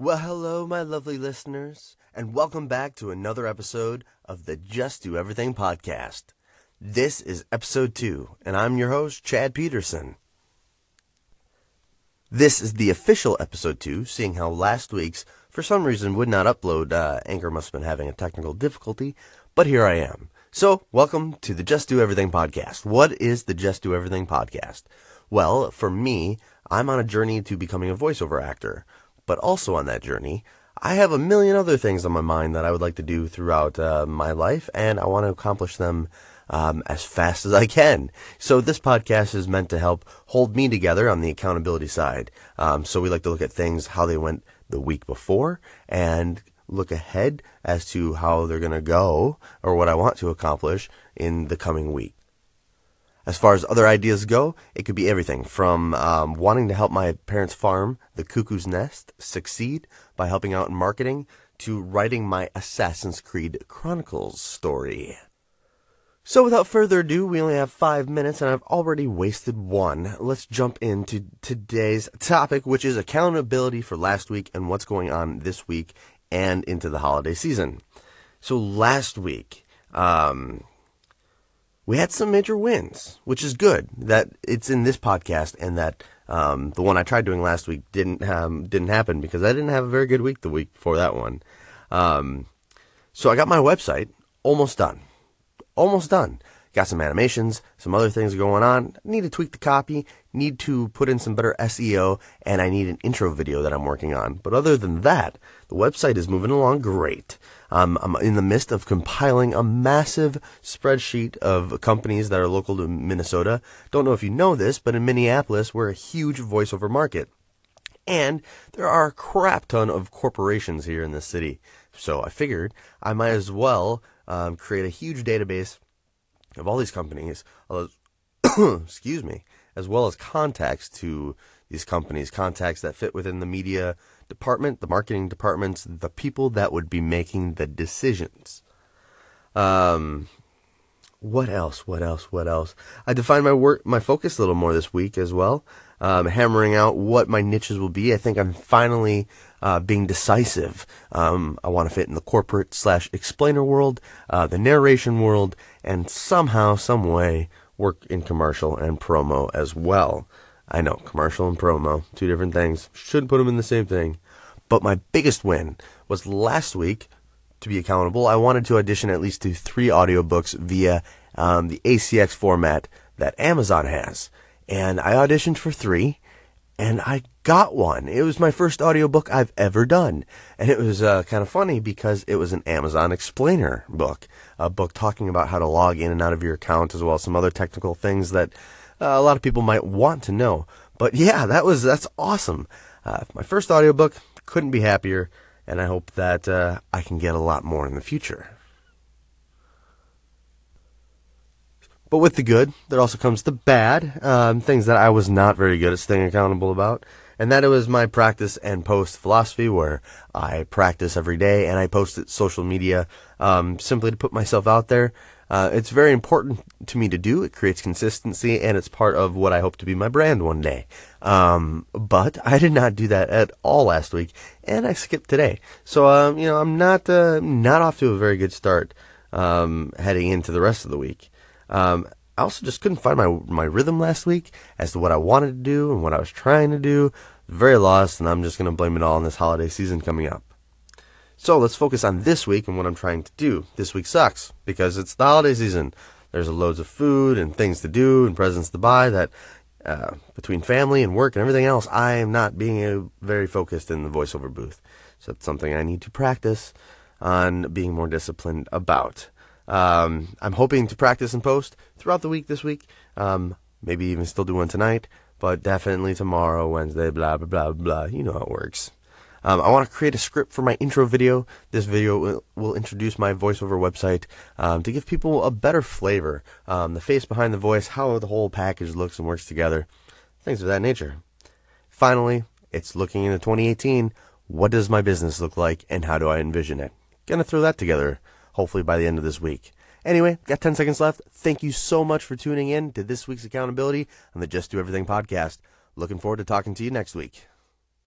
Well, hello, my lovely listeners, and welcome back to another episode of the Just Do Everything podcast. This is episode two, and I'm your host, Chad Peterson. This is the official episode two, seeing how last week's, for some reason, would not upload. Uh, Anchor must have been having a technical difficulty, but here I am. So, welcome to the Just Do Everything podcast. What is the Just Do Everything podcast? Well, for me, I'm on a journey to becoming a voiceover actor, but also on that journey, I have a million other things on my mind that I would like to do throughout uh, my life, and I want to accomplish them um, as fast as I can. So this podcast is meant to help hold me together on the accountability side. Um, so we like to look at things how they went the week before and look ahead as to how they're going to go or what I want to accomplish in the coming week. As far as other ideas go, it could be everything from um, wanting to help my parents' farm, the Cuckoo's Nest, succeed by helping out in marketing to writing my Assassin's Creed Chronicles story. So without further ado, we only have five minutes and I've already wasted one. Let's jump into today's topic, which is accountability for last week and what's going on this week and into the holiday season. So last week, um, we had some major wins, which is good that it's in this podcast and that um, the one I tried doing last week didn't um, didn't happen because I didn't have a very good week the week before that one. Um, so I got my website almost done, almost done. Got some animations, some other things going on. Need to tweak the copy, need to put in some better SEO, and I need an intro video that I'm working on. But other than that, the website is moving along great. Um, I'm in the midst of compiling a massive spreadsheet of companies that are local to Minnesota. Don't know if you know this, but in Minneapolis, we're a huge voiceover market. And there are a crap ton of corporations here in this city. So I figured I might as well um, create a huge database of all these companies, excuse me, as well as contacts to these companies, contacts that fit within the media department, the marketing departments, the people that would be making the decisions. Um, what else? What else? What else? I defined my work, my focus a little more this week as well. Um, hammering out what my niches will be. I think I'm finally uh, being decisive. Um, I want to fit in the corporate slash explainer world, uh, the narration world, and somehow, some way, work in commercial and promo as well. I know, commercial and promo, two different things. Shouldn't put them in the same thing. But my biggest win was last week, to be accountable, I wanted to audition at least to three audiobooks via um, the ACX format that Amazon has. And I auditioned for three, and I got one. It was my first audiobook I've ever done. And it was uh, kind of funny because it was an Amazon explainer book, a book talking about how to log in and out of your account, as well as some other technical things that uh, a lot of people might want to know. But yeah, that was that's awesome. Uh, my first audiobook, couldn't be happier, and I hope that uh, I can get a lot more in the future. But with the good, there also comes the bad, um, things that I was not very good at staying accountable about. And that it was my practice and post philosophy where I practice every day and I post it social media, um, simply to put myself out there uh, it's very important to me to do. It creates consistency, and it's part of what I hope to be my brand one day. Um, but I did not do that at all last week, and I skipped today. So, um, you know, I'm not uh, not off to a very good start um, heading into the rest of the week. Um, I also just couldn't find my my rhythm last week as to what I wanted to do and what I was trying to do. Very lost, and I'm just going to blame it all on this holiday season coming up. So let's focus on this week and what I'm trying to do. This week sucks because it's the holiday season. There's loads of food and things to do and presents to buy that uh, between family and work and everything else, I am not being very focused in the voiceover booth. So it's something I need to practice on being more disciplined about. Um, I'm hoping to practice and post throughout the week this week. Um, maybe even still do one tonight, but definitely tomorrow, Wednesday, blah, blah, blah, blah. You know how it works. Um, I want to create a script for my intro video. This video will, will introduce my voiceover website um, to give people a better flavor, um, the face behind the voice, how the whole package looks and works together, things of that nature. Finally, it's looking into 2018. What does my business look like, and how do I envision it? Gonna throw that together, hopefully by the end of this week. Anyway, got 10 seconds left. Thank you so much for tuning in to this week's accountability on the Just Do Everything podcast. Looking forward to talking to you next week.